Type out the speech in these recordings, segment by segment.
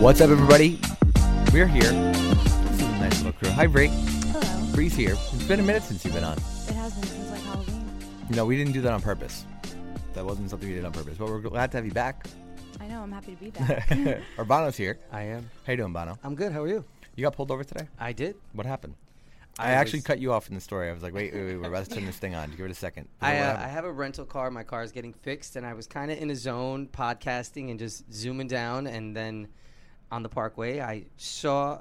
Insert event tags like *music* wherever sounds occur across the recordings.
What's up, everybody? We're here. This is a nice little crew. Hi, Bree. Hello. Bree's here. It's been a minute since you've been on. It has been since like Halloween. No, we didn't do that on purpose. That wasn't something we did on purpose. But we're glad to have you back. I know. I'm happy to be *laughs* back. Urbano's here. I am. How you doing, Bono? I'm good. How are you? You got pulled over today? I did. What happened? I, I actually was- cut you off in the story. I was like, wait, wait, wait. We're about to turn this thing on. Give it a second. I, uh, I have a rental car. My car is getting fixed, and I was kind of in a zone podcasting and just zooming down. And then on the parkway, I saw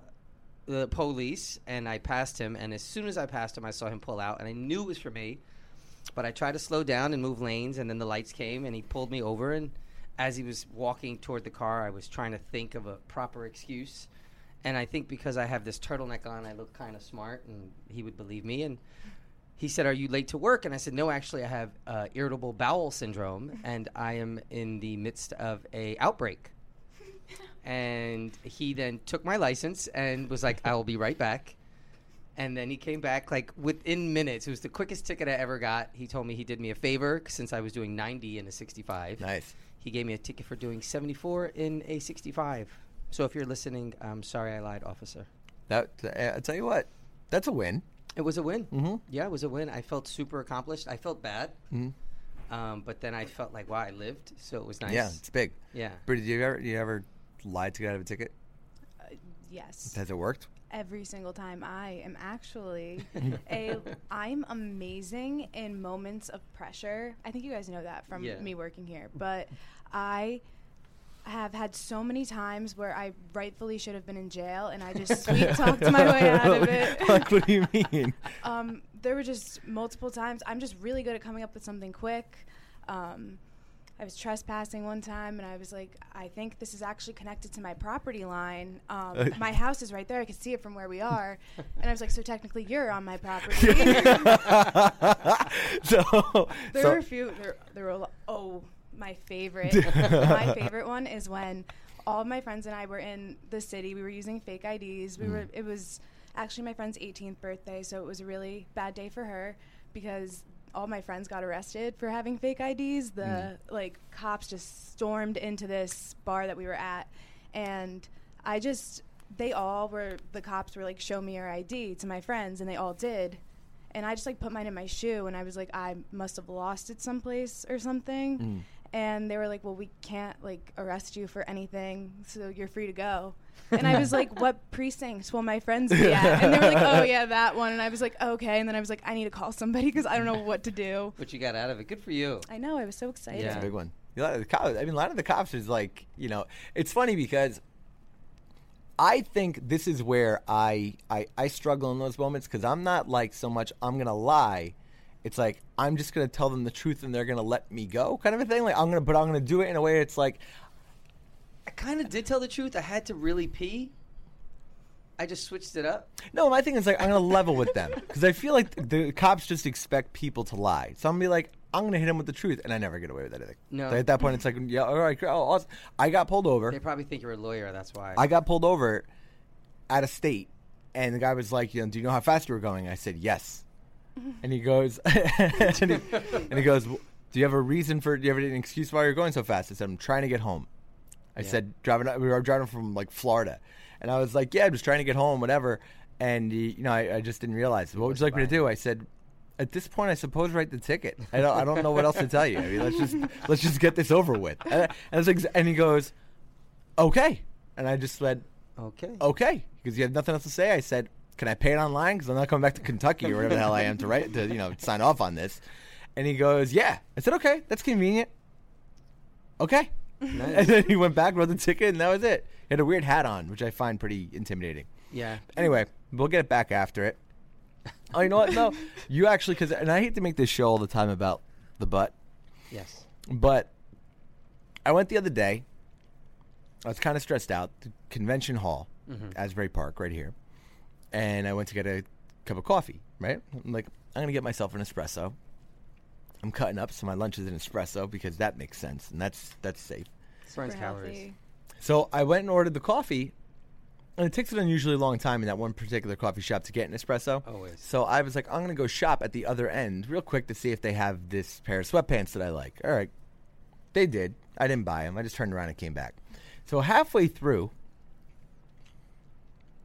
the police, and I passed him. And as soon as I passed him, I saw him pull out, and I knew it was for me. But I tried to slow down and move lanes, and then the lights came, and he pulled me over. And as he was walking toward the car, I was trying to think of a proper excuse. And I think because I have this turtleneck on, I look kind of smart, and he would believe me. And he said, "Are you late to work?" And I said, "No, actually, I have uh, irritable bowel syndrome, *laughs* and I am in the midst of a outbreak." *laughs* and he then took my license and was like, "I will be right back." And then he came back like within minutes. It was the quickest ticket I ever got. He told me he did me a favor since I was doing 90 in a 65. Nice. He gave me a ticket for doing 74 in a 65. So if you're listening, I'm sorry I lied, officer. That, uh, I'll tell you what. That's a win. It was a win. Mhm. Yeah, it was a win. I felt super accomplished. I felt bad, Mhm. um, but then I felt like, wow, I lived. So it was nice. Yeah, it's big. Yeah. Bree, did you ever, you ever lied to get out of a ticket? yes. Has it worked? Every single time. I am actually *laughs* a. I'm amazing in moments of pressure. I think you guys know that from Yeah. me working here. But I have had so many times where I rightfully should have been in jail, and I just sweet talked my way out of *laughs* it. like, what do you mean? *laughs* um, there were just multiple times. I'm just really good at coming up with something quick. Um, I was trespassing one time, and I was like, I think this is actually connected to my property line. Um, *laughs* my house is right there. I can see it from where we are. And I was like, so technically, you're on my property. so, there so were a few. There, there were. A lot. oh, my favorite. my *laughs* favorite one is when all of my friends and I were in the city. We were using fake IDs. We mm. were. It was actually my friend's 18th birthday, so it was a really bad day for her because all my friends got arrested for having fake IDs. The mm. like cops just stormed into this bar that we were at, and I just they all were the cops were like show me your ID to my friends, and they all did and I just like put mine in my shoe and I was like I must have lost it someplace or something. Mm. And they were like, "Well, we can't like arrest you for anything, so you're free to go." And I was like, *laughs* "What precinct will my friends be at?" And they were like, "Oh yeah, that one." And I was like, "Okay." And then I was like, "I need to call somebody because I don't know what to do." But you got out of it. Good for you. I know I was so excited. Yeah. It's a big one. A lot of the cops. I mean, a lot of the cops is like, you know, it's funny because I think this is where I I, I struggle in those moments because I'm not like so much I'm gonna lie. It's like I'm just gonna tell them the truth and they're gonna let me go, kind of a thing. Like I'm gonna, but I'm gonna do it in a way it's like, I kind of did tell the truth. I had to really pee. I just switched it up. no. My thing is like I'm gonna level with them *laughs* because I feel like the cops just expect people to lie. So I'm gonna be like, I'm gonna hit them with the truth, and I never get away with anything. No. So at that point, it's like, yeah, all right, oh, awesome. I got pulled over. They probably think you're a lawyer. That's why. I got pulled over out of state, and the guy was like, "You know, do you know how fast you were going?" I said, "Yes." And he goes, *laughs* and, he, and he goes, "Do you have a reason for? Do you have an excuse why you're going so fast?" I said, "I'm trying to get home." I Yeah. said, "Driving. We were driving from like Florida," and I was like, "Yeah, I'm just trying to get home, whatever." And he, you know, I, I just didn't realize. What would you like me to do? I said. At this point, I suppose write the ticket. I don't, I don't know what else to tell you. I mean, let's just let's just get this over with. And, and, and he goes, "Okay," and I just said, okay. okay, because you had nothing else to say. I said, can I pay it online? Because I'm not coming back to Kentucky or whatever the hell I am to write to you know sign off on this. And he goes, yeah. I said, okay, that's convenient. Okay. And then he went back, wrote the ticket, and that was it. He had a weird hat on, which I find pretty intimidating. Yeah. Anyway, we'll get it back after it. Oh, you know what? No, you actually because and I hate to make this show all the time about the butt, Yes. but I went the other day. I was kind of stressed out. The convention hall, mm-hmm. Asbury Park, right here, and I went to get a cup of coffee. Right, I'm like, I'm gonna get myself an espresso. I'm cutting up, so my lunch is an espresso because that makes sense and that's that's safe. Burns calories. So I went and ordered the coffee, and it takes an unusually long time in that one particular coffee shop to get an espresso. Always. So I was like, I'm gonna go shop at the other end real quick to see if they have this pair of sweatpants that I like. All right, they did. I didn't buy them. I just turned around and came back. So halfway through,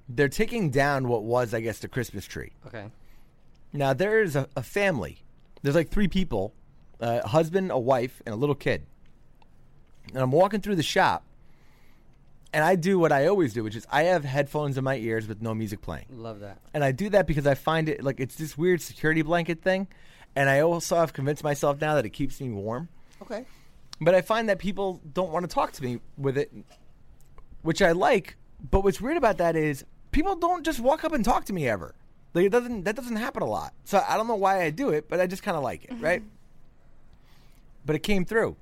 they're taking down what was, I guess, the Christmas tree. Okay. Now there is a, a family. There's like three people, uh, a husband, a wife, and a little kid. And I'm walking through the shop, and I do what I always do, which is I have headphones in my ears with no music playing. Love that. And I do that because I find it like it's this weird security blanket thing. And I also have convinced myself now that it keeps me warm. Okay. But I find that people don't want to talk to me with it, which I like. But what's weird about that is people don't just walk up and talk to me ever. Like it doesn't that doesn't happen a lot. So I don't know why I do it, but I just kind of like it, right? Mm-hmm. But it came through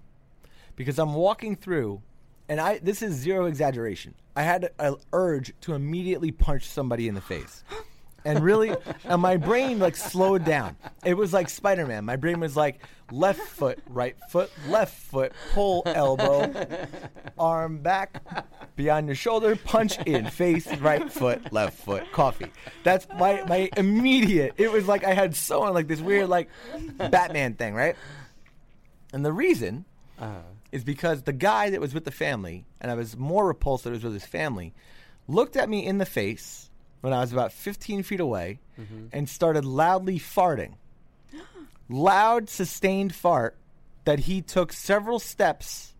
because I'm walking through, and I this is zero exaggeration. I had an urge to immediately punch somebody in the face. *gasps* *gasps* And really, and my brain like slowed down. It was like Spider Man. My brain was like left foot, right foot, left foot, pull elbow, arm back, beyond your shoulder, punch in, face, right foot, left foot, coffee. That's my my immediate. It was like I had so on like this weird like Batman thing, right? And the reason Uh, is because the guy that was with the family, and I was more repulsed that it was with his family, looked at me in the face when I was about 15 feet away mm-hmm. and started loudly farting. *gasps* Loud, sustained fart that he took several steps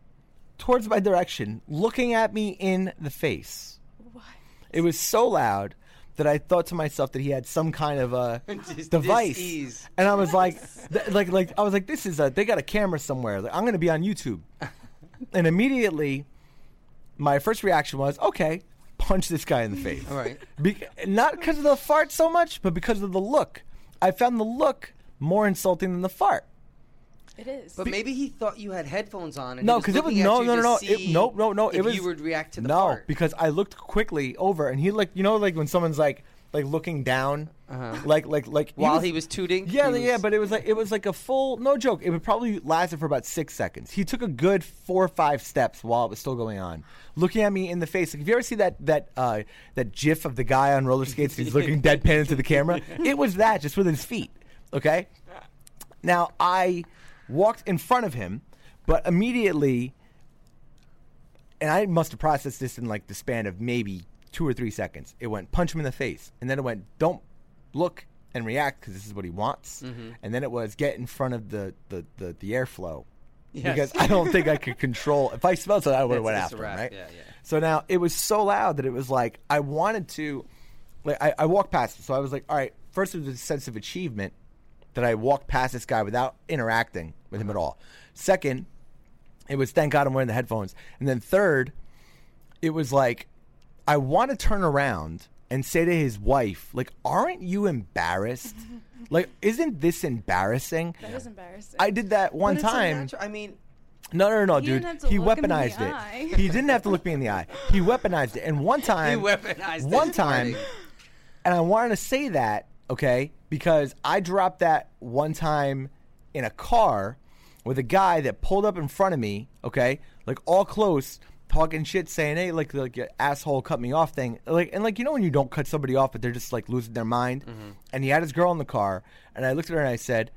towards my direction, looking at me in the face. What? It was so loud that I thought to myself that he had some kind of a *laughs* device, dis-ease. and I was like, th- like, like I was like, this is a they got a camera somewhere. Like, I'm going to be on YouTube, *laughs* and immediately, my first reaction was, okay, punch this guy in the face. All right. Be- not because of the fart so much, but because of the look. I found the look more insulting than the fart. It is. But maybe he thought you had headphones on. And No, because because it was no, no, no, no, it, no, no, no. If It was you would react to the no, fart. because I looked quickly over, and he like you know like when someone's like like looking down, Uh-huh. like like like while he was tooting. Yeah, he yeah, was- but it was like it was like a full no joke. It would probably lasted for about six seconds. He took a good four or five steps while it was still going on, looking at me in the face. Like, if you ever see that that uh, that GIF of the guy on roller skates, he's looking *laughs* deadpan into the camera. It was that just with his feet. Okay. Now I walked in front of him, but immediately, and I must have processed this in like the span of maybe two or three seconds. It went punch him in the face, and then it went don't look and react because this is what he wants, Mm-hmm. and then it was get in front of the the the, the airflow. Yes. Because I don't think I could control. If I smelled something, I would have went after him, right? Yeah, yeah. So now it was so loud that it was like I wanted to, like I, I walked past it. So I was like, all right. First, it was a sense of achievement that I walked past this guy without interacting with him at all. Second, it was thank God I'm wearing the headphones. And then third, it was like I want to turn around and say to his wife, like, aren't you embarrassed? *laughs* like, isn't this embarrassing? That that is embarrassing. I did that one But time. unnatural. I mean, No, no, no, no, He dude. didn't have to He look him in the weaponized it. eye. He didn't have to look me in the eye. He weaponized it. And one *laughs* time, weaponized one his time, farting. and I wanted to say that, okay, because I dropped that one time in a car with a guy that pulled up in front of me, okay, like all close, talking shit, saying, "Hey, like, like your asshole cut me off," thing, like, and like you know when you don't cut somebody off, but they're just like losing their mind, mm-hmm. and he had his girl in the car, and I looked at her and I said.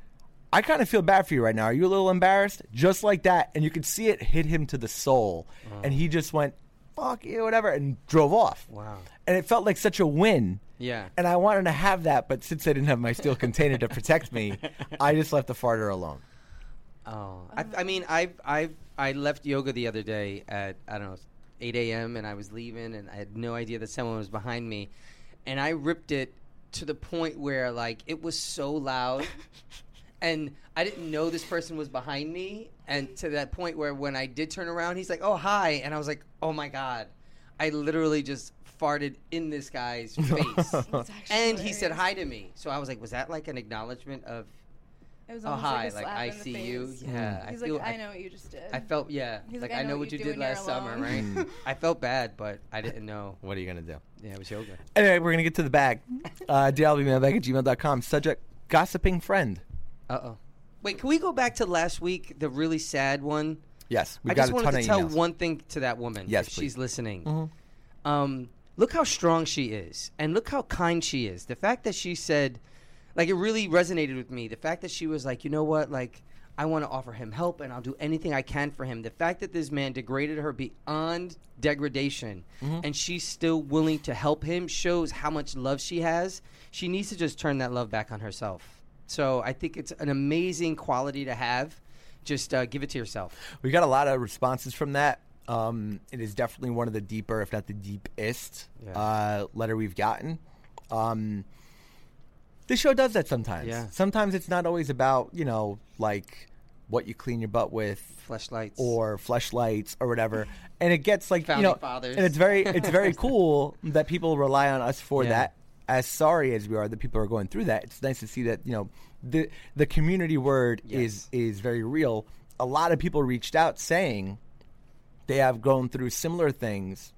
I kind of feel bad for you right now. Are you a little embarrassed? Just like that. And you could see it hit him to the soul. Uh-huh. And he just went, fuck you, whatever, and drove off. Wow. And it felt like such a win. Yeah. And I wanted to have that, but since I didn't have my steel container to protect me, *laughs* I just left the farter alone. Oh, I, I mean, I I I left yoga the other day at I don't know 8 a.m. and I was leaving and I had no idea that someone was behind me, and I ripped it to the point where like it was so loud, *laughs* and I didn't know this person was behind me, and to that point where when I did turn around, he's like, "Oh hi," and I was like, "Oh my god." I literally just farted in this guy's *laughs* face, and he said hi to me. So I was like, was that like an acknowledgement of It was oh almost hi, like, a like, I in the see you? face. Yeah, I He's feel like, I I, know what you just did. I felt yeah, He's like, like, I know what you did last summer, right? *laughs* I felt bad, but I didn't know. What are you gonna do? Yeah, it was yoga. Anyway, we're gonna get to the bag. *laughs* Uh, DLBmailbag at gmail.com. Subject: Gossiping friend. Uh oh. Wait, can we go back to last week, the really sad one? Yes, we I got just a wanted to tell emails. one thing to that woman. Yes, if please. she's listening. Mm-hmm. Um, look how strong she is, and look how kind she is. The fact that she said, like, it really resonated with me. The fact that she was like, you know what, like, I want to offer him help, and I'll do anything I can for him. The fact that this man degraded her beyond degradation, Mm-hmm. and she's still willing to help him, shows how much love she has. She needs to just turn that love back on herself. So I think it's an amazing quality to have. Just uh, give it to yourself. We got a lot of responses from that. Um, it is definitely one of the deeper, if not the deepest, Yeah. uh, letter we've gotten. Um, this show does that sometimes. Yeah. Sometimes it's not always about you know like what you clean your butt with flashlights, or flashlights, or whatever, and it gets like Founding you know, fathers. and it's very it's very *laughs* cool that people rely on us for Yeah. that. As sorry as we are that people are going through that, it's nice to see that you know the the community word is is very real. A lot of people reached out saying they have gone through similar things,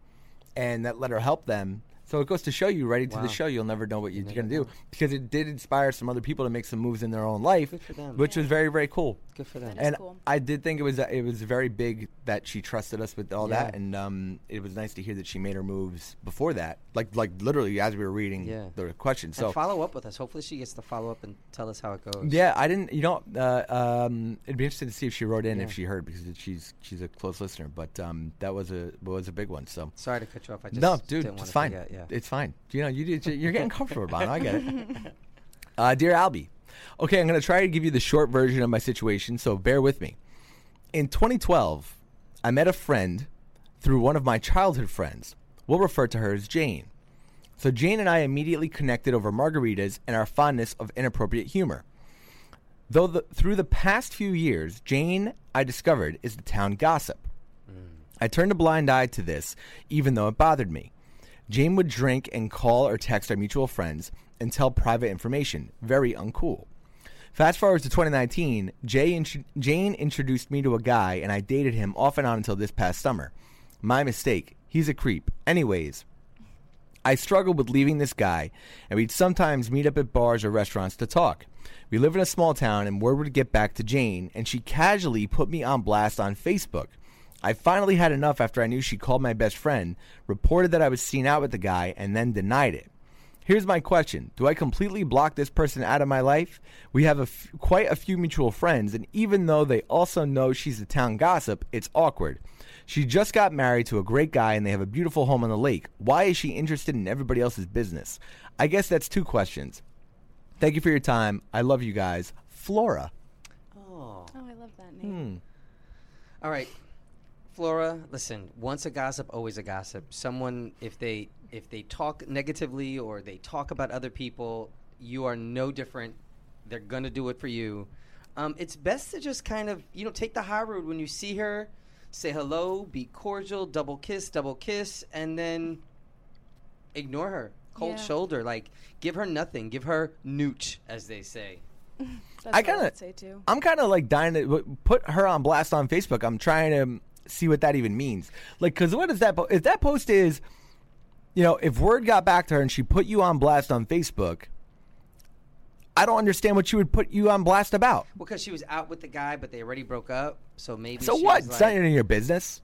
and that letter helped them. So it goes to show you, right into Wow. the show, you'll never know what you're going to do because it did inspire some other people to make some moves in their own life, Good for them. which was very very cool. Good for them. That is And cool. I did think it was it was very big that she trusted us with all that, and um, it was nice to hear that she made her moves before that, like like literally as we were reading Yeah. the question. So and follow up with us. Hopefully, she gets to follow up and tell us how it goes. yeah, I didn't. You know, uh, um, it'd be interesting to see if she wrote in Yeah. if she heard because she's she's a close listener. But um, that was a was a big one. So Sorry to cut you off. I just no, dude, didn't wanna it's fine. forget, yeah. It's fine. You know, you, you're getting comfortable, Bono. I get it. *laughs* Uh, dear Albie, okay, I'm going to try to give you the short version of my situation, so bear with me. In 2012, I met a friend through one of my childhood friends. We'll refer to her as Jane. So Jane and I immediately connected over margaritas and our fondness of inappropriate humor. Though the, through the past few years, Jane, I discovered, is the town gossip. I turned a blind eye to this, even though it bothered me. Jane would drink and call or text our mutual friends and tell private information. Very uncool. Fast forward to 2019, Jay int- Jane introduced me to a guy, and I dated him off and on until this past summer. My mistake. He's a creep. Anyways, I struggled with leaving this guy, and we'd sometimes meet up at bars or restaurants to talk. We live in a small town, and word would get back to Jane, and she casually put me on blast on Facebook. I finally had enough after I knew she called my best friend, reported that I was seen out with the guy, and then denied it. Here's my question Do I completely block this person out of my life? We have a f- quite a few mutual friends, and even though they also know she's a town gossip, it's awkward. She just got married to a great guy and they have a beautiful home on the lake. Why is she interested in everybody else's business? I guess that's two questions. Thank you for your time. I love you guys. Flora. Oh. Oh, I love that Hmm. name. All right, Flora. Listen, once a gossip, always a gossip. Someone, if they if they talk negatively or they talk about other people, you are no different. They're gonna do it for you. Um, it's best to just kind of you know take the high road when you see her. Say hello, be cordial, double kiss, double kiss, and then ignore her. Cold Yeah. shoulder, like give her nothing. Give her nooch, as they say. *laughs* That's I kinda- say too. I'm kind of like dying to put her on blast on Facebook. I'm trying to see what that even means. Like, because what is that? Po- if that post is, you know, if word got back to her and she put you on blast on Facebook, I don't understand what she would put you on blast about. Well, because she was out with the guy, but they already broke up. So maybe. So she what? was It's not like, any of your business.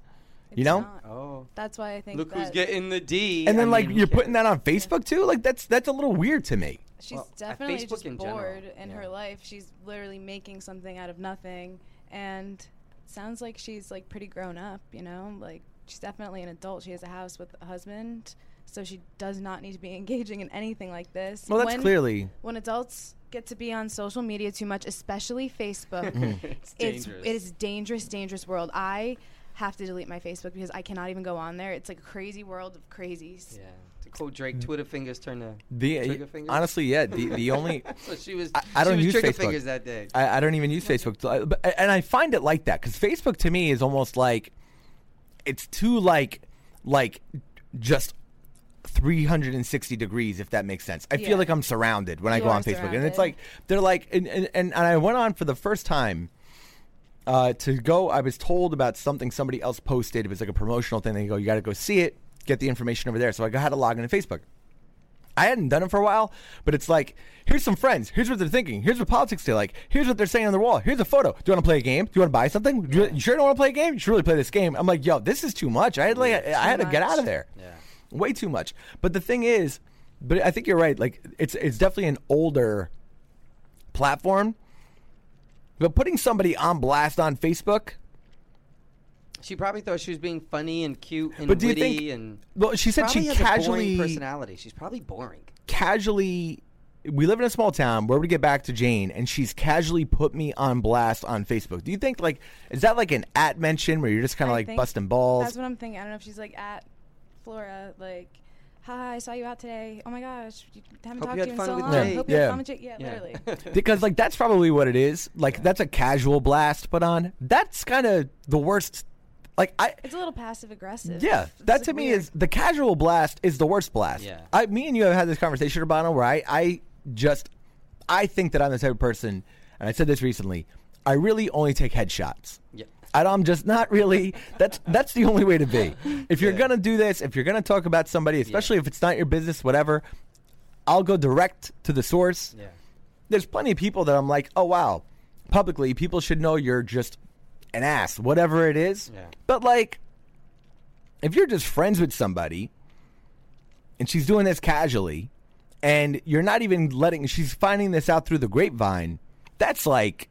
you know? not. Oh. That's why I think Look who's getting the D. And then I like mean, you're putting that on Facebook too. Like that's that's a little weird to me. she's Well, definitely Facebook just in general, bored in yeah. her life. She's literally making something out of nothing, and sounds like she's like pretty grown up. You know, like she's definitely an adult. She has a house with a husband, so she does not need to be *laughs* engaging in anything like this. Well, that's when, clearly when adults get to be on social media too much, especially Facebook. *laughs* it's it's dangerous. it is dangerous, dangerous world. I have to delete my Facebook because I cannot even go on there. It's like a crazy world of crazies. Yeah. Drake, Twitter fingers turn to the trigger fingers. honestly, yeah. The the *laughs* only so she was. I- I don't was use trigger Facebook. fingers that day. I, I don't even use Facebook, *laughs* so I- but- and I find it like that because Facebook to me is almost like it's too like like just 360 degrees, if that makes sense. I Yeah. feel like I'm surrounded when I go on Facebook, and it's like they're like, and, and, and I went on for the first time uh, to go. I was told about something somebody else posted. It was like a promotional thing. They go, you got to go see it, get the information over there. So I had to log into Facebook. I hadn't done it for a while, but it's like, here's some friends. Here's what they're thinking. Here's what politics they like. Here's what they're saying on the wall. Here's a photo. Do you want to play a game? Do you want to buy something? Do you, you sure don't want to play a game? You should really play this game. I'm like, yo, this is too much. I had like, I had to get out of there. Yeah. Way too much. But the thing is, but I think you're right. Like, it's it's definitely an older platform. But putting somebody on blast on Facebook, She probably thought she was being funny and cute and But do you witty think- and well, she said probably she has a casually boring personality. She's probably boring. casually we live in a small town where we get back to jane and she's casually put me on blast on facebook do you think like is that like an at mention where you're just kind of like busting balls That's what I'm thinking. I don't know if she's like at Flora, like, hi, I saw you out today. Oh my gosh, you haven't Hope talked you to had you in so with long. Jay. Hope you Yeah. had fun with Jay. Yeah, Yeah. literally. *laughs* because like that's probably what it is like that's a casual blast put on that's kind of the worst like i it's a little passive aggressive. yeah, It's, that like, to me weird. is the casual blast is the worst blast. Yeah. I, me and you have had this conversation about it where I, I just, I think that I'm the type of person, and I said this recently. I really only take headshots. Yeah. And I'm just not really. That's that's the only way to be. If you're gonna do this, if you're gonna talk about somebody, especially if it's not your business, whatever, I'll go direct to the source. Yeah. There's plenty of people that I'm like, oh wow, publicly people should know you're just an ass, whatever it is. Yeah. But like, if you're just friends with somebody, and she's doing this casually, and you're not even letting, she's finding this out through the grapevine. That's like.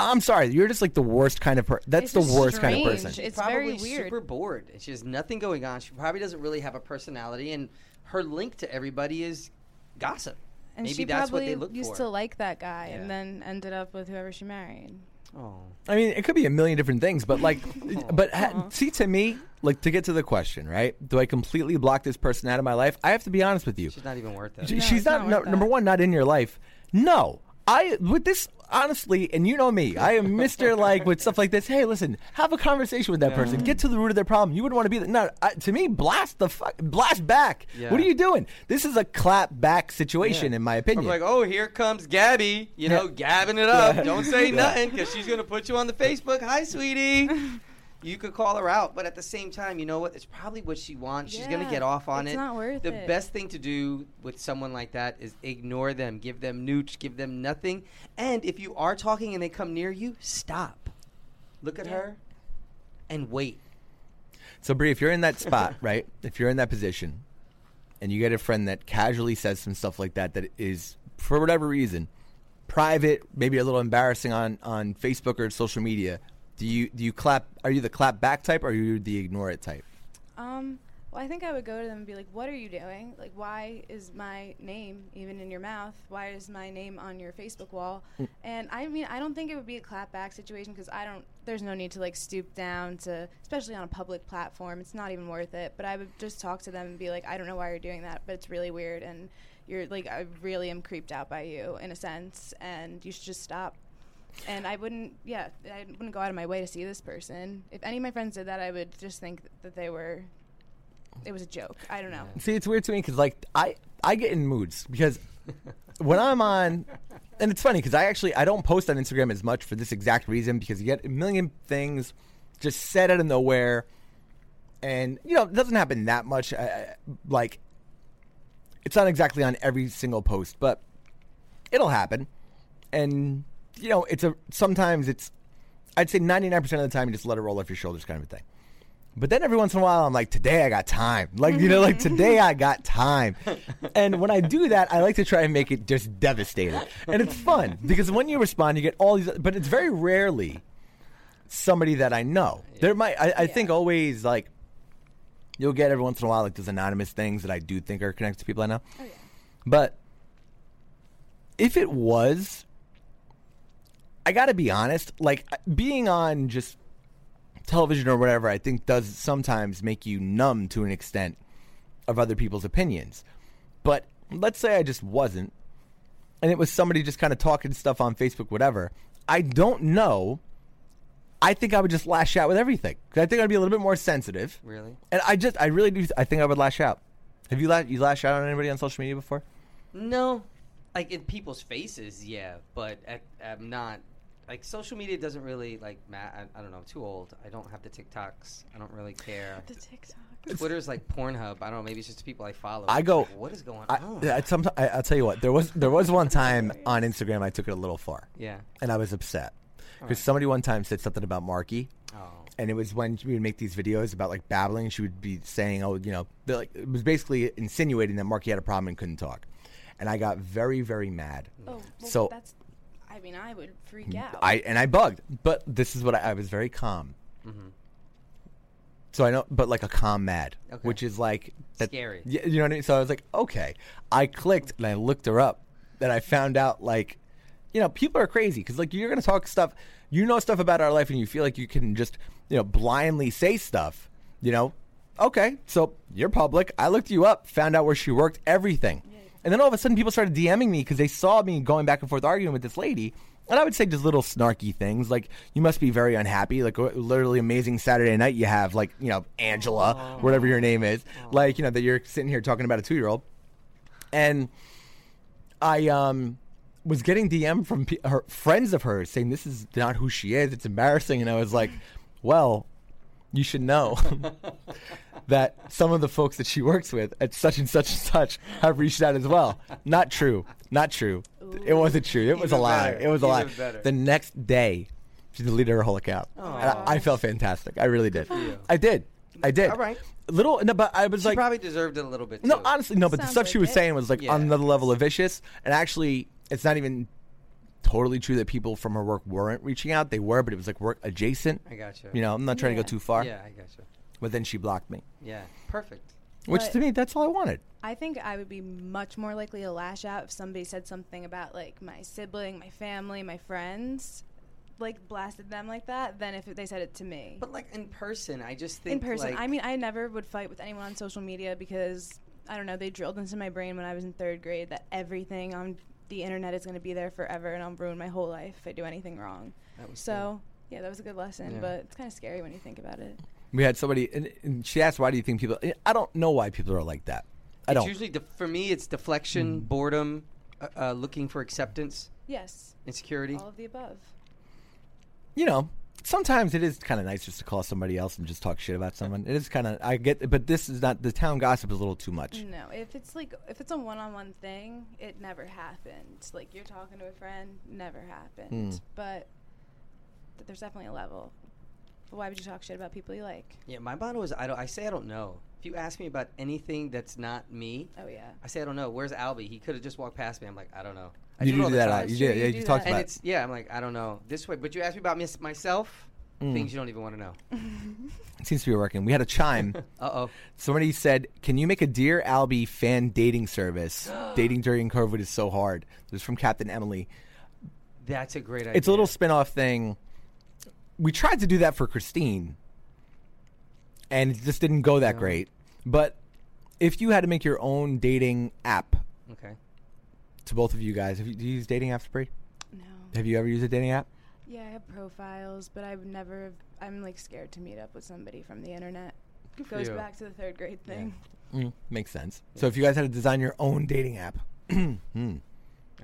I'm sorry, you're just like the worst kind of person. That's It's the just worst kind of person. It's probably very weird. super bored. She has nothing going on. She probably doesn't really have a personality, and her link to everybody is gossip. And Maybe she that's what probably they look used for. to like that guy, Yeah. and then ended up with whoever she married. Oh, I mean, it could be a million different things, but like, *laughs* but ha- see, to me, like to get to the question, right? Do I completely block this person out of my life? I have to be honest with you. she's not even worth it. She- No, she's it's not, not no, worth number one, not in your life. No, I with this honestly, and you know me, I am Mister *laughs* like with stuff like this. Hey, listen, have a conversation with that person, get to the root of their problem. You wouldn't want to be that. No, I, to me, blast the fuck, blast back. Yeah. What are you doing? This is a clap back situation, Yeah. in my Or opinion. like, oh, here comes Gabby. You know, gabbing it up. Don't say *laughs* nothing because she's gonna put you on the Facebook. Hi, sweetie. *laughs* You could call her out, but at the same time, you know what? It's probably what she wants. She's gonna get off on it's it. not worth the it. best thing to do with someone like that is ignore them, give them nooch, give them nothing, and if you are talking and they come near you, stop. Look at Yeah. her, and wait. So, Bree, if you're in that spot, *laughs* right? If you're in that position, and you get a friend that casually says some stuff like that, that is for whatever reason, private, maybe a little embarrassing on on Facebook or social media, do you do you clap? Are you the clap back type, or are you the ignore it type? Um, well, I think I would go to them and be like, "What are you doing? Like, why is my name even in your mouth? Why is my name on your Facebook wall?" and I mean, I don't think it would be a clapback situation because I don't. There's no need to like stoop down to, especially on a public platform. It's not even worth it. But I would just talk to them and be like, "I don't know why you're doing that, but it's really weird, and you're like, I really am creeped out by you in a sense, and you should just stop." And I wouldn't, yeah, I wouldn't go out of my way to see this person. If any of my friends did that, I would just think that they were, it was a joke. I don't know. See, it's weird to me because like I I get in moods because *laughs* when I'm on, and it's funny because I actually I don't post on Instagram as much for this exact reason because you get a million things just said out of nowhere, and you know it doesn't happen that much. I, I- like it's not exactly on every single post, but it'll happen, and you know it's a sometimes it's I'd say 99% of the time you just let it roll off your shoulders kind of a thing. But then every once in a while, I'm like, today I got time. Like, you know, like *laughs* today I got time. And when I do that, I like to try and make it just devastating. And it's fun because when you respond, you get all these, but it's very rarely somebody that I know. There might, I, I think always like, you'll get every once in a while like those anonymous things that I do think are connected to people I know. Oh, yeah. But if it was, I got to be honest, like being on just television or whatever, I think does sometimes make you numb to an extent of other people's opinions. But let's say I just wasn't, and it was somebody just kind of talking stuff on Facebook, whatever. I don't know. I think I would just lash out with everything because I think I'd be a little bit more sensitive. Really? And I just, I really do. I think I would lash out. Have you la- you lashed out on anybody on social media before? No, like in people's faces, yeah, but at, I'm not. Like social media doesn't really like. Matt. I, I don't know. I'm too old. I don't have the TikToks. I don't really care. The TikTok. Twitter's like Pornhub. I don't know. Maybe it's just the people I follow. I go- Like, what is going I, on? I, somet- I, I'll tell you what. There was there was one time on Instagram I took it a little far, yeah. and I was upset because Alright. somebody one time said something about Marky, Oh. and it was when we would make these videos about like babbling. She would be saying, "Oh, you know," like it was basically insinuating that Marky had a problem and couldn't talk, and I got very very mad. Oh, well, So- that's. I mean, I would freak out. I and I bugged, but this is what I, I was very calm. Mm-hmm. So I know, but like a calm mad, Okay. which is like that, Scary. Yeah, you know what I mean. So I was like, okay. I clicked and I looked her up, and I found out like, you know, people are crazy because like you're gonna talk stuff, you know stuff about our life, and you feel like you can just you know blindly say stuff. You know, okay, so you're public. I looked you up, found out where she worked, everything, and then all of a sudden people started DMing me because they saw me going back and forth arguing with this lady. And I would say just little snarky things like you must be very unhappy. Like literally amazing Saturday night you have like you know Angela, whatever your name is. Like you know that you're sitting here talking about a two year old, and I um was getting DM from pe- her friends of hers saying this is not who she is. It's embarrassing, and I was like, well, you should know *laughs* *laughs* that some of the folks that she works with at such and such and such have reached out as well. Not true. Not true. It wasn't true. It was a lie. better. It was a lie. Better. The next day, she deleted her whole account. And I, I felt fantastic. I really did. I did. I did. All right. Little, no, but I was She like, probably deserved it a little bit. no, honestly, no. But the Sounds stuff she was it. saying was like Yeah. on another level of vicious. And actually, it's not even totally true that people from her work weren't reaching out. They were, but it was like work adjacent. I gotcha. You You know, I'm not trying to go too far. Yeah, I gotcha. But then she blocked me, Yeah, perfect. which But- to me, that's all I wanted. I think I would be much more likely to lash out if somebody said something about like my sibling, my family, my friends, like blasted them like that, than if they said it to me. But like in person, I just think in person, like- I mean, I never would fight with anyone on social media because I don't know. They drilled into my brain when I was in third grade that everything on the internet is going to be there forever, and I'll ruin my whole life if I do anything wrong. That was So yeah, that was a good lesson, Yeah. but it's kind of scary when you think about it. We had somebody, and, and she asked, "Why do you think people?" I don't know why people are like that. I it's don't. Usually def- for me, it's deflection, boredom, uh, uh, looking for acceptance, Yes, insecurity. all of the above. you know, sometimes it is kind of nice just to call somebody else and just talk shit about someone. It is kind of I get, but this is not the town gossip is a little too much. No, if it's like if it's a one-on-one thing, it never happened. Like you're talking to a friend, never happened. Hmm. But th- there's definitely a level. But why would you talk shit about people you like? Yeah, my motto is I don't. I say I don't know. If you ask me about anything that's not me, Oh yeah. I say I don't know. Where's Albie? He could have just walked past me. I'm like I don't know. I You do do that. time. You did. Yeah, do you talked about. and it. it's yeah. I'm like I don't know this way. But you ask me about mis- myself, Mm. things you don't even want to know. *laughs* It seems to be working. We had a chime. *laughs* Uh oh. Somebody said, "Can you make a Dear Albie fan dating service? *gasps* dating during COVID is so hard." This is from Captain Emily. That's a great idea. It's a little spin-off thing. We tried to do that for Christine, and it just didn't go that No. great. But if you had to make your own dating app okay. to both of you guys, have you, do you use dating apps, Bree? No. Have you ever used a dating app? Yeah, I have profiles, but I've never. I'm like scared to meet up with somebody from the internet. Good for Goes you. back to the third grade thing. Mm, makes sense. So if you guys had to design your own dating app, *clears throat* hmm,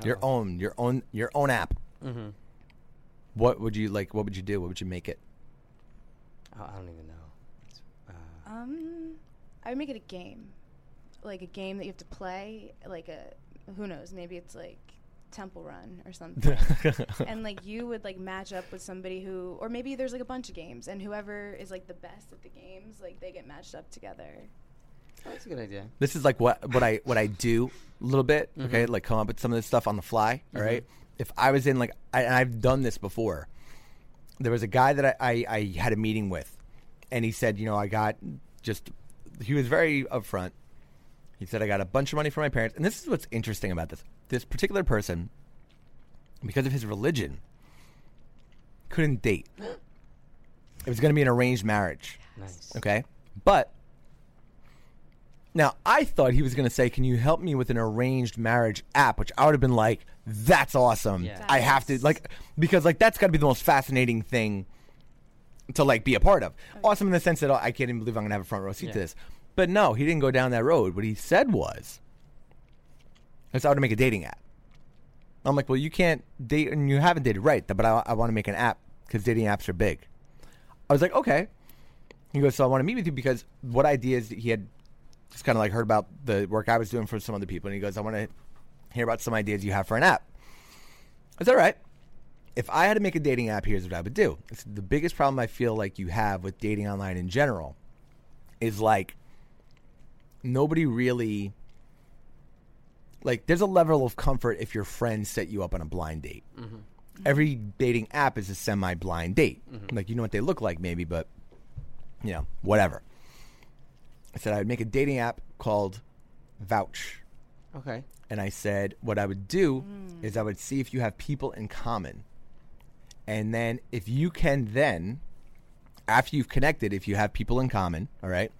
your own, your own, your own app, Mm-hmm. What would you like? What would you do? What would you make it? Oh, I don't even know. It's, uh, Um, I would make it a game, like a game that you have to play. Like a who knows? Maybe it's like Temple Run or something. *laughs* and like you would like match up with somebody who, or maybe there's like a bunch of games, and whoever is like the best at the games, like they get matched up together. that's a good idea. this is like what what I what I do a little bit. Mm-hmm. Okay, like come up with some of this stuff on the fly. all right. If I was in like, I, and I've done this before. There was a guy that I, I I had a meeting with, and he said, you know, I got just. He was very upfront. He said, I got a bunch of money from my parents, and this is what's interesting about this. This particular person, because of his religion, couldn't date. It was going to be an arranged marriage. Nice. Okay. But now I thought he was going to say, Can you help me with an arranged marriage app? Which I would have been like, That's awesome. Yeah. I have to, like, because, like, that's got to be the most fascinating thing to, like, be a part of. Oh, awesome in the sense that oh, I can't even believe I'm going to have a front row seat to this. But no, he didn't go down that road. What he said was, I started to make a dating app. I'm like, well, you can't date, and you haven't dated right, but I, I want to make an app because dating apps are big. I was like, okay. He goes, so I want to meet with you because what ideas he had just kind of like heard about the work I was doing for some other people, and he goes, I want to hear about some ideas you have for an app. I said, all right. If I had to make a dating app, here's what I would do. It's the biggest problem I feel like you have with dating online in general is like nobody really like there's a level of comfort if your friends set you up on a blind date. Mm-hmm. Mm-hmm. Every dating app is a semi-blind date. Mm-hmm. Like you know what they look like maybe, but you know, whatever. I said I would make a dating app called Vouch. Okay. And I said what I would do is I would see if you have people in common. And then if you can then after you've connected, if you have people in common, all right,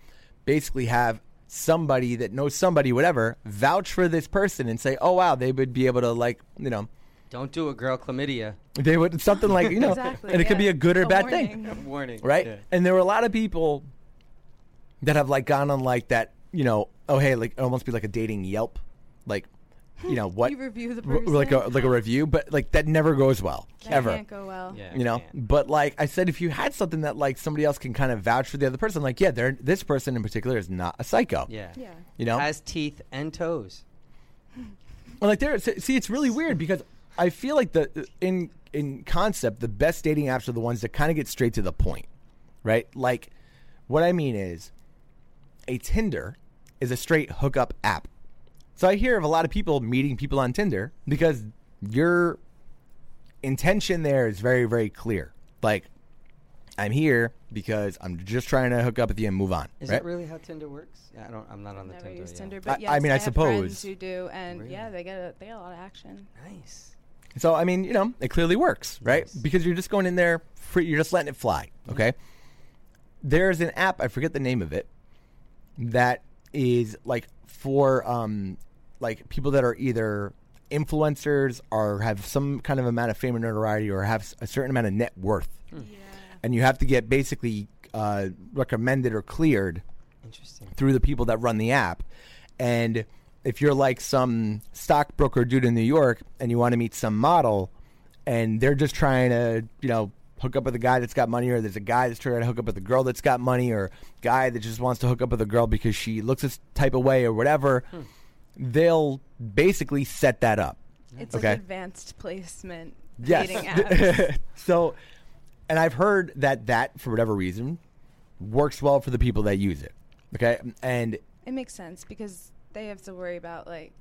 basically have somebody that knows somebody, whatever, vouch for this person and say, oh wow, they would be able to like, you know, Don't do it, girl. Chlamydia. they would something like you know, *laughs* Exactly, and it could be a good or A bad warning. thing, Warning. right? Yeah. And there were a lot of people that have like gone on like that, you know, oh hey, like almost be like a dating Yelp, like, *laughs* you know what, You review the r- like a like a review, but like that never goes well That ever. can't go well. Yeah. you know can't. but like i said if you had something that like somebody else can kind of vouch for the other person like yeah they're this person in particular is not a psycho Yeah. Yeah. you know Has teeth and toes. Well, like there see it's really weird because i feel like the in in concept the best dating apps are the ones that kind of get straight to the point right like what i mean is a tinder is a straight hookup app so i hear of a lot of people meeting people on tinder because your intention there is very very clear like i'm here because i'm just trying to hook up with you and move on Is right? that really how Tinder works? Yeah, I don't. I'm not on the Never Tinder. used yeah. Tinder, I- but yes, I mean, I have friends suppose. who do, and Really? yeah, they get a, they get a lot of action. Nice. So I mean, you know, it clearly works, right? Nice. Because you're just going in there, free, you're just letting it fly. Mm-hmm. Okay. There's an app, I forget the name of it, that is like for um, like people that are either influencers or have some kind of amount of fame or notoriety or have a certain amount of net worth, Yeah. and you have to get basically uh, recommended or cleared Interesting. through the people that run the app. And if you're like some stockbroker dude in New York and you want to meet some model and they're just trying to, you know, hook up with a guy that's got money or there's a guy that's trying to hook up with a girl that's got money or guy that just wants to hook up with a girl because she looks this type of way or whatever, hmm. they'll basically set that up. It's Okay. like advanced placement Yes. dating *laughs* apps. so, and I've heard that that, for whatever reason, works well for the people that use it. Okay. And it makes sense because they have to worry about like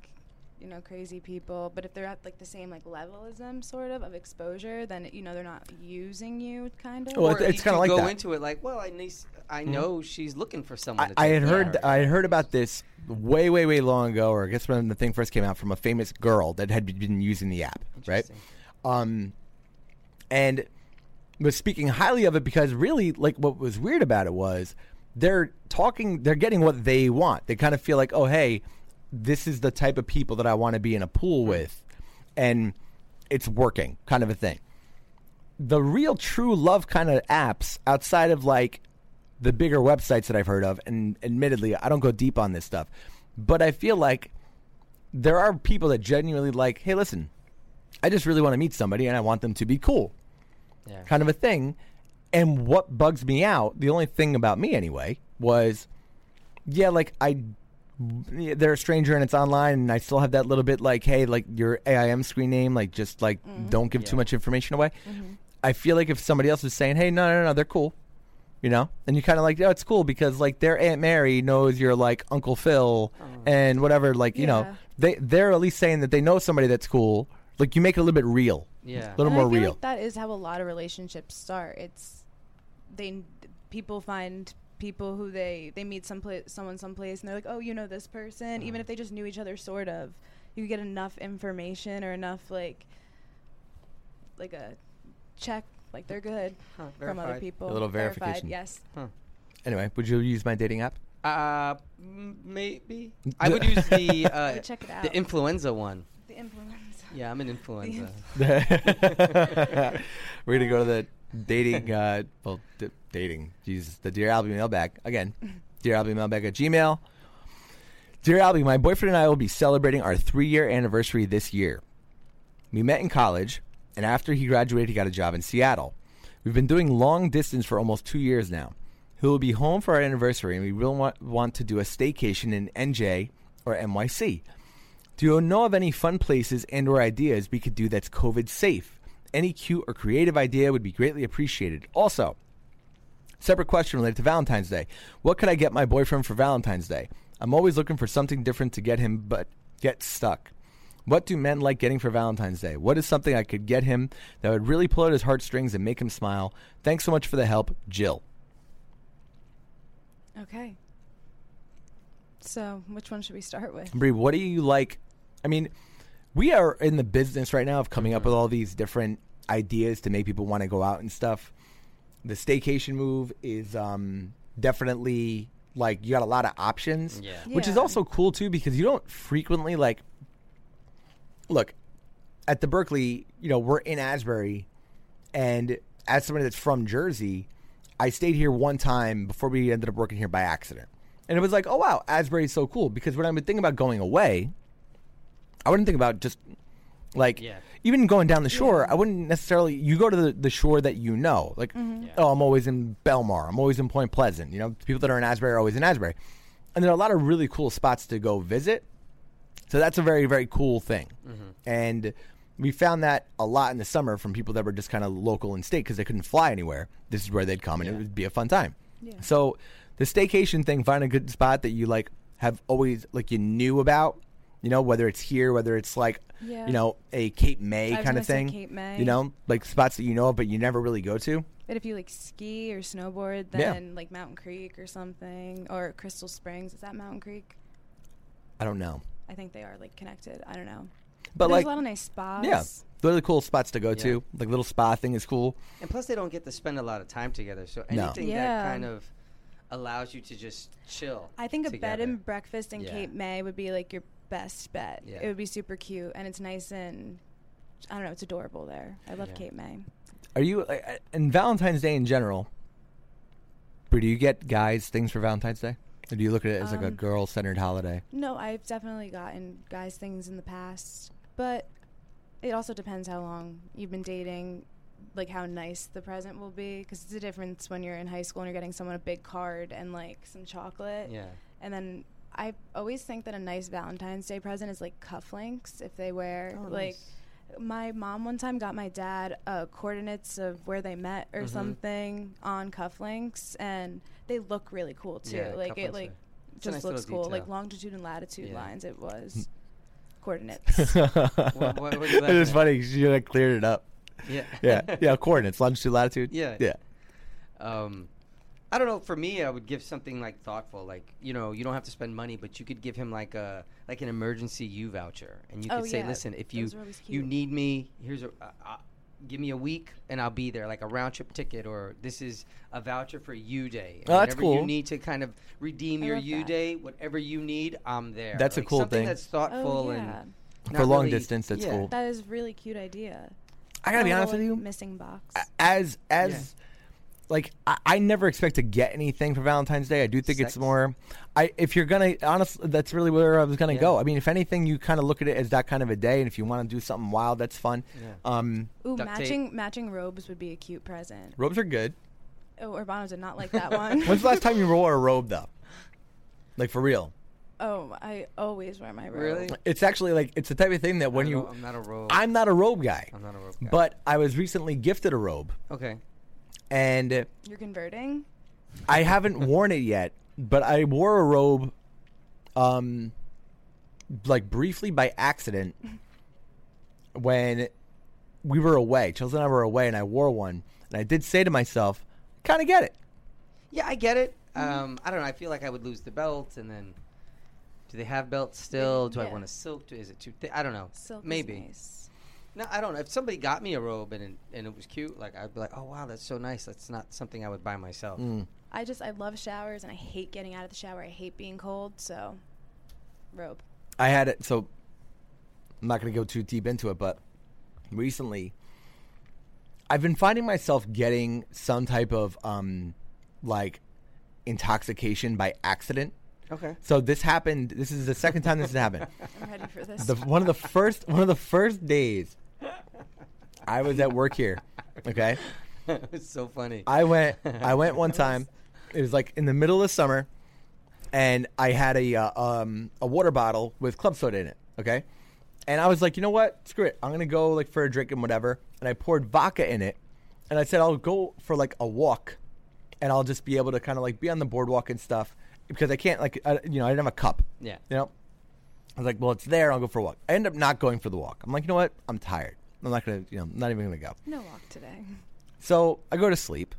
you know crazy people but if they're at like the same like level as them sort of of exposure then you know they're not using you kind of Well, Or it's- it's kinda like go that. into it like, well, I, nice, I know she's looking for someone. I, to I had heard of. I had heard about this way, way, way long ago, or I guess when the thing first came out, from a famous girl that had been using the app, right? Interesting. Um, and was speaking highly of it because really, like, what was weird about it was they're talking, they're getting what they want. They kind of feel like, oh, hey, this is the type of people that I want to be in a pool hmm. with, and it's working, kind of a thing. The real, true love kind of apps outside of like the bigger websites that I've heard of, and admittedly, I don't go deep on this stuff, but I feel like there are people that genuinely like, hey, listen, I just really want to meet somebody and I want them to be cool, Yeah. kind of a thing. And what bugs me out, the only thing about me anyway, was, yeah, like I, they're a stranger and it's online, and I still have that little bit like, hey, like your AIM screen name, like just like mm-hmm. don't give too much information away. Mm-hmm. I feel like if somebody else is saying, hey, no, no, no, they're cool, you know, and you kind of like, oh, it's cool because like their Aunt Mary knows you're like Uncle Phil oh. and whatever, like you know, they they're at least saying that they know somebody that's cool. Like you make it a little bit real, Yeah. a little And more I feel real. Like that is how a lot of relationships start. It's they people find people who they they meet someplace someone someplace and they're like, oh, you know this person, even if they just knew each other sort of. You get enough information or enough like like a check, like they're good Huh, from other people. A little Verified, verification. Yes. Anyway, would you use my dating app? Uh, maybe. *laughs* I would use the *laughs* uh, check it the influenza one. The influenza. Yeah, I'm an influenza. *laughs* We're gonna go to the dating. *laughs* Uh, well, d- dating. Jesus, the Dear Albie mailbag again. Dear Albie, mailbag at Gmail. Dear Albie, my boyfriend and I will be celebrating our three year anniversary this year. We met in college, and after he graduated, he got a job in Seattle. We've been doing long distance for almost two years now. He will be home for our anniversary, and we will want, want to do a staycation in NJ or NYC. Do you know of any fun places and or ideas we could do that's COVID safe? Any cute or creative idea would be greatly appreciated. Also, separate question related to Valentine's Day. What could I get my boyfriend for Valentine's Day? I'm always looking for something different to get him, but get stuck. What do men like getting for Valentine's Day? What is something I could get him that would really pull out his heartstrings and make him smile? Thanks so much for the help, Jill. Okay. So, which one should we start with? Bree, what do you like? I mean, we are in the business right now of coming up with all these different ideas to make people want to go out and stuff. The staycation move is um, definitely like you got a lot of options, Yeah. which is also cool too because you don't frequently like look at the Berkeley. You know, we're in Asbury, and as somebody that's from Jersey, I stayed here one time before we ended up working here by accident. And it was like, oh wow, Asbury's so cool because when I would think about going away, I wouldn't think about just like Yeah. even going down the shore. I wouldn't necessarily. You go to the, the shore that you know, like mm-hmm. oh, I'm always in Belmar. I'm always in Point Pleasant. You know, people that are in Asbury are always in Asbury, and there are a lot of really cool spots to go visit. So that's a very very cool thing, mm-hmm. and we found that a lot in the summer from people that were just kind of local in state because they couldn't fly anywhere. This is where they'd come, and it would be a fun time. Yeah. So the staycation thing, find a good spot that you like have always like you knew about. You know, whether it's here, whether it's like Yeah. you know a Cape May I was kind of gonna say thing. Cape May. You know, like spots that you know of but you never really go to. But if you like ski or snowboard, Yeah. then like Mountain Creek or something, or Crystal Springs. Is that Mountain Creek? I don't know, I think they are like connected. I don't know. but There's like a lot of nice spas. yeah, really cool spots to go Yeah. to. Like little spa thing is cool. And plus, they don't get to spend a lot of time together. So No. anything Yeah. that kind of allows you to just chill. I think a bed and breakfast in Yeah. Cape May would be like your best bet. Yeah. It would be super cute and it's nice and I don't know, it's adorable there. I love Yeah. Cape May. Are you uh, and Valentine's Day in general? Bree, do you get guys things for Valentine's Day, or do you look at it as like a Um, girl-centered holiday? No, I've definitely gotten guys things in the past, but it also depends how long you've been dating, like how nice the present will be. Because it's a difference when you're in high school and you're getting someone a big card and like some chocolate. Yeah. And then I always think that a nice Valentine's Day present is like cufflinks if they wear Oh, like. nice. My mom one time got my dad uh, coordinates of where they met or Mhm. something on cufflinks, and they look really cool too. Yeah, like it like are- just nice looks little cool. Like longitude and latitude Yeah. lines. It was *laughs* coordinates. *laughs* what- what are you it laughing was at? funny. 'cause You like cleared it up. Yeah. Yeah, *laughs* yeah. Coordinates, longitude, latitude. Yeah. yeah. Um, I don't know. For me, I would give something like thoughtful, like you know, you don't have to spend money, but you could give him like a like an emergency U voucher, and you Oh, could say, yeah, "Listen, if you those are always you need me, here's a uh, uh, give me a week, and I'll be there, like a round trip ticket, or this is a voucher for U Day. And Oh, that's whenever cool. You need to kind of redeem I your love U. Day, whatever you need, I'm there. That's a cool something thing. That's thoughtful oh yeah, and For long really- distance, that's yeah. cool. that is really cute idea. I gotta A be honest with you. Missing box. as as like I, I never expect to get anything for Valentine's Day. I do think it's more. I if you're gonna honestly, that's really where I was gonna Yeah. go. I mean, if anything, you kind of look at it as that kind of a day, and if you want to do something wild, that's fun. Yeah. Um, Ooh, duct tape. matching matching robes would be a cute present. robes are good. Oh, Urbano did not like that *laughs* one. When's the last time you wore a robe though? Like for real? oh, I always wear my robe. Really? It's actually like it's the type of thing that when you. don't I'm not a robe. I'm not a robe guy, I'm not a robe guy. but I was recently gifted a robe, okay. And You're converting. I haven't worn it yet, but I wore a robe, um, like briefly by accident when we were away. Chelsea and I were away, and I wore one, and I did say to myself, "Kind of get it." Yeah, I get it. Um, I don't know. I feel like I would lose the belt, and then do they have belts still? Do I want a silk? Do, is it too thick? I don't know. Silk is Maybe. nice. No, I don't know. If somebody got me a robe and it, and it was cute, like I'd be like, oh wow, that's so nice. That's not something I would buy myself. Mm. I just I love showers and I hate getting out of the shower. I hate being cold. So, robe. I had it. So I'm not going to go too deep into it, but recently I've been finding myself getting some type of um, like intoxication by accident. Okay. So this happened. This is the second time this has happened. *laughs* I'm ready for this. The, one of the first one of the first days I was at work here. *laughs* Okay, it's so funny. I went. *laughs* I went one time. It was like in the middle of summer, and I had a uh, um, a water bottle with club soda in it. Okay, and I was like, you know what? Screw it. I'm gonna go like for a drink and whatever. And I poured vodka in it, and I said I'll go for like a walk, and I'll just be able to kind of like be on the boardwalk and stuff because I can't like I, you know I didn't have a cup. Yeah. You know. I was like, well, it's there. I'll go for a walk. I end up not going for the walk. I'm like, you know what? I'm tired. I'm not gonna, you know, I'm not even gonna go. no walk today. So I go to sleep,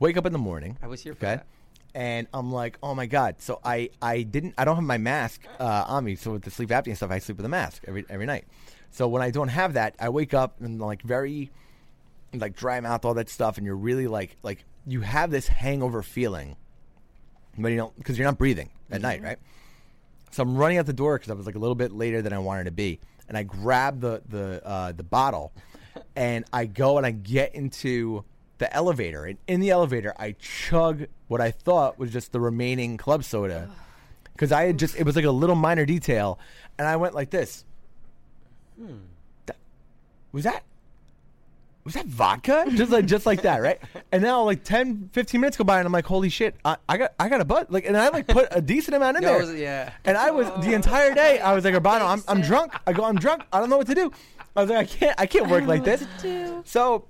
wake up in the morning. I was here for okay, that. and I'm like, oh my god. So I, I didn't, I don't have my mask uh, on me. So with the sleep apnea stuff, I sleep with a mask every every night. So when I don't have that, I wake up and like very, like dry mouth, all that stuff, and you're really like, like you have this hangover feeling, but you don't because you're not breathing at night, right? So I'm running out the door because I was like a little bit later than I wanted to be, and I grab the the uh, the bottle, and I go and I get into the elevator, and in the elevator I chug what I thought was just the remaining club soda, because I had just it was like a little minor detail, and I went like this. That- was that was that vodka? just like just like that, right? And now like 10, 15 minutes go by, and I'm like, holy shit, I, I got I got a butt, like, and I like put a decent amount in No, there. was- yeah. And I was the entire day, I was like, Urbano, I'm I'm drunk. I go, I'm drunk. I don't know what to do. I was like, I can't I can't work like this. So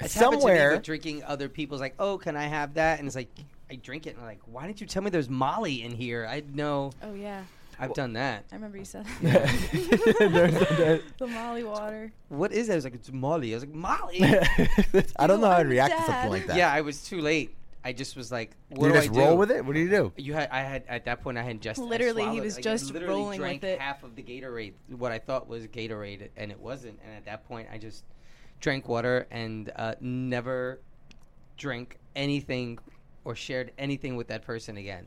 It's happened to me somewhere, with drinking other people's like, oh, can I have that? And it's like, I drink it, and I'm like, why didn't you tell me there's Molly in here? I know Oh yeah, I've done that. I remember you said *laughs* There's- there's- *laughs* the Molly water. What is that? I was like, it's Molly. I was like, Molly. *laughs* I don't know how to I'm react to dead. something like that. yeah, I was too late. I just was like, what you do just I do? roll with it? What do you do? You had, I had at that point, I had just Literally, he was like, just literally rolling with drank it. half of the Gatorade, what I thought was Gatorade, and it wasn't. And at that point, I just drank water and uh, never drank anything or shared anything with that person again.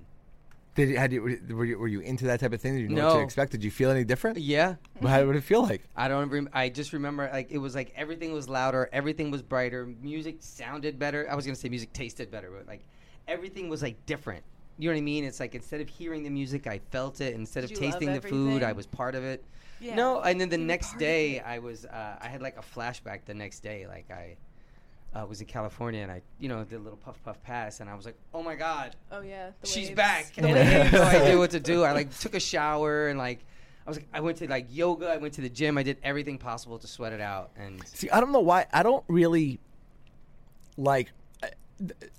Did you, had you, were you were you into that type of thing? Did you know what to No. expect? Did you feel any different? Yeah, How did it feel like? I don't. Rem- I just remember like it was like everything was louder, everything was brighter, music sounded better. I was gonna say music tasted better, but like everything was like different. You know what I mean? It's like instead of hearing the music, I felt it. Instead Did of you love tasting the food, I everything? was part of it. Yeah. No, and then the You were next part of day. I was uh, I had like a flashback. The next day, like I uh, was in California, and I you know did a little puff puff pass, and I was like, oh my god, Oh yeah, the she's waves. back. The And I had waves. no idea what to do. I like took a shower and like I was like I went to like yoga. I went to the gym. I did everything possible to sweat it out. And See, I don't know why. I don't really like.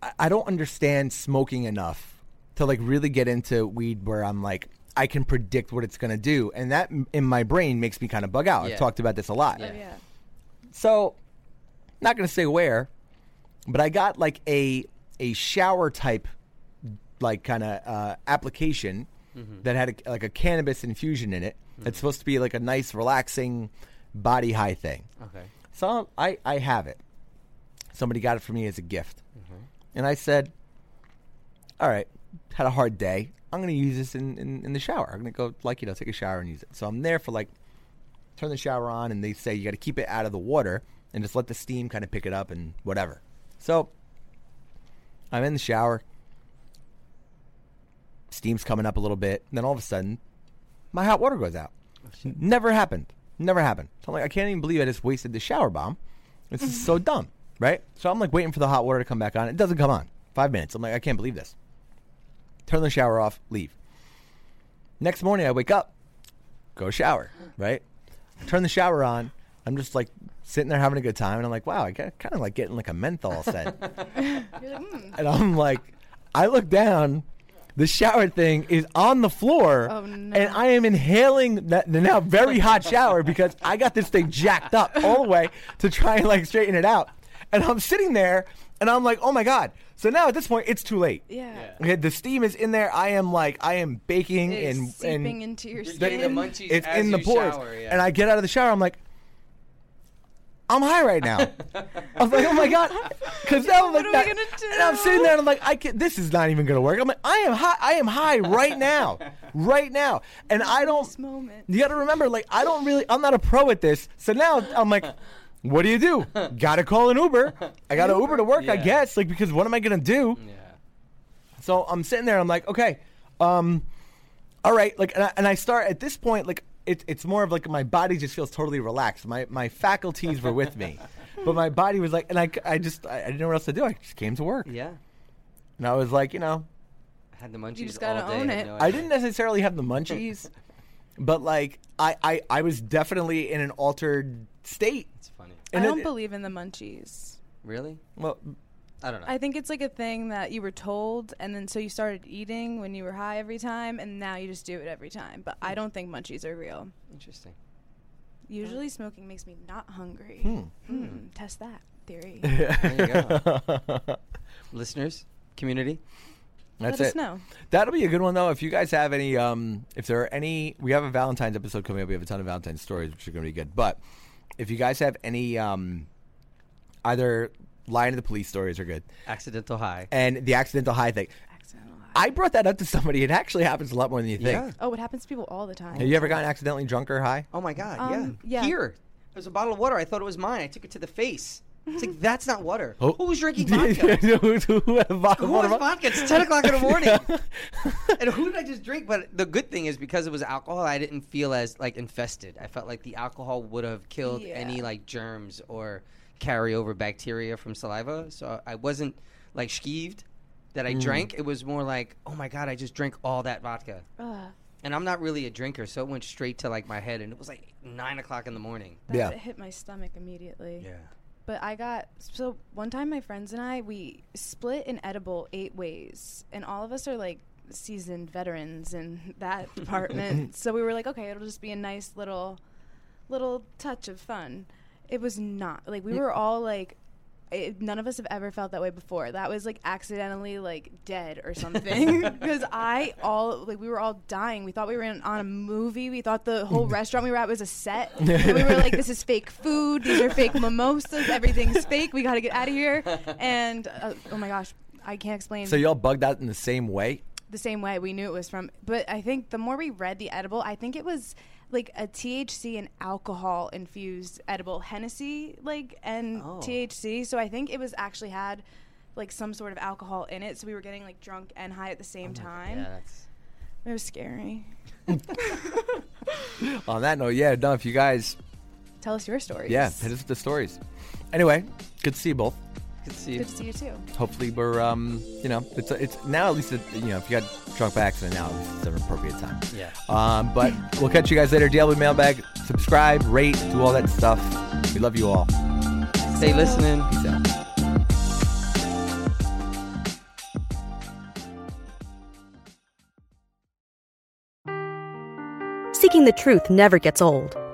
I, I don't understand smoking enough to like really get into weed where I'm like I can predict what it's gonna do, and that in my brain makes me kind of bug out. Yeah. I've talked about this a lot. Oh yeah. So, not gonna say where, but I got like a a shower type, like kind of uh, application mm-hmm. that had a, like a cannabis infusion in it. Mm-hmm. It's supposed to be like a nice, relaxing, body high thing. okay, So I I have it. Somebody got it for me as a gift, mm-hmm. and I said, "All right, had a hard day. I'm gonna use this in, in, in the shower. I'm gonna go like you know take a shower and use it." So I'm there for like turn the shower on, and they say you got to keep it out of the water and just let the steam kind of pick it up and whatever. So I'm in the shower. Steam's coming up a little bit, and then all of a sudden, my hot water goes out. Oh, Never happened. Never happened. So I'm like, I can't even believe I just wasted the shower bomb. This is so *laughs* dumb, right? So I'm like waiting for the hot water to come back on. It doesn't come on. Five minutes. I'm like, I can't believe this. Turn the shower off, leave. Next morning, I wake up, go shower, right? Turn the shower on. I'm just like sitting there having a good time, and I'm like, wow, I got kind of like getting like a menthol scent. *laughs* You're like, mm. and I'm like, I look down, the shower thing is on the floor, Oh, no. and I am inhaling that, the now very hot shower because I got this thing jacked up all the way to try and like straighten it out. And I'm sitting there, and I'm like, oh my god. So now at this point, it's too late. Yeah. Okay, the steam is in there. I am like, I am baking It is and seeping and into your skin. the munchies it's as in the you pores. shower, yeah. And I get out of the shower. I'm like, I'm high right now. *laughs* I was like, oh my god, because now I'm like, What are we gonna and I'm sitting there and I'm like, I can, this is not even gonna work. I'm like, I am high. I am high right now, *laughs* right now, and I don't. Moment. You got to remember, like, I don't really. I'm not a pro at this. So now I'm like. *laughs* What do you do? Gotta call an Uber. I got to Uber to work, I Yeah. guess. Like, because what am I gonna do? yeah. So I'm sitting there. I'm like, okay, um, all right. Like, and I, and I start at this point. Like, it, it's more of like my body just feels totally relaxed. My my faculties were with me, *laughs* but my body was like, and I, I just I, I didn't know what else to do. I just came to work, Yeah. and I was like, you know, I had the munchies just gotta all day. own had it. no I idea. didn't necessarily have the munchies, *laughs* but like I, I I was definitely in an altered state. It's funny. And I don't it- believe in the munchies. Really? Well, I don't know. I think it's like a thing that you were told, and then so you started eating when you were high every time, and now you just do it every time. But I don't think munchies are real. Interesting. Usually, smoking makes me not hungry. Hmm, Test that theory. *laughs* There you go. *laughs* Listeners, community. That's Let it. us know. That'll be a good one though. If you guys have any, um, if there are any, we have a Valentine's episode coming up. We have a ton of Valentine's stories, which are going to be good. But if you guys have any, um, either lying to the police stories are good, Accidental high. and the accidental high thing. Accidental high. I brought that up to somebody. It actually happens a lot more than you think. Yeah. Oh, it happens to people all the time. Have you ever gotten accidentally drunk or high? Oh my god, Um, yeah. yeah. Here. There's a bottle of water. I thought it was mine. I took it to the face. It's like that's not water. Oh. Who's drinking *laughs* vodka? Who had a Who of has water? vodka? It's ten o'clock in the morning. *laughs* and who did I just drink? But the good thing is because it was alcohol, I didn't feel as like infested. I felt like the alcohol would have killed Yeah. any like germs or carryover bacteria from saliva. So I wasn't like skeeved that I Mm. drank. It was more like, oh my god, I just drank all that vodka. Ugh, And I'm not really a drinker, so it went straight to like my head, and it was like nine o'clock in the morning. that Yeah. hit my stomach immediately. Yeah. But I got so one time my friends and I we split an edible eight ways, and all of us are like seasoned veterans in *laughs* that *laughs* department. so we were like, okay, it'll just be a nice little little touch of fun. It was not like we were all like. It, none of us have ever felt that way before. That was like accidentally like dead or something. *laughs* Because I all like we were all dying. We thought we were in, on a movie. We thought the whole restaurant we were at was a set. *laughs* and we were like, "This is fake food. These are fake mimosas. Everything's fake. We got to get out of here." And uh, oh my gosh, I can't explain So y'all bugged out in the same way. the same way we knew it was from. But I think the more we read the edible, I think it was like a THC and alcohol infused edible Hennessy, like and Oh. THC. So I think it was actually had like some sort of alcohol in it. So we were getting like drunk and high at the same oh time. Yeah, that's. It was scary. *laughs* On that note, yeah, no, if you guys, Tell us your stories. yeah, hit us with the stories. Anyway, good to see you both. Good to see you. Good to see you too. Hopefully, we're, um, you know, it's it's now at least, it, you know, if you got drunk by accident, now it's an appropriate time. Yeah. Um, but we'll catch you guys later. DLW Mailbag. Subscribe, rate, do all that stuff. We love you all. Stay listening. Peace out. Seeking the truth never gets old.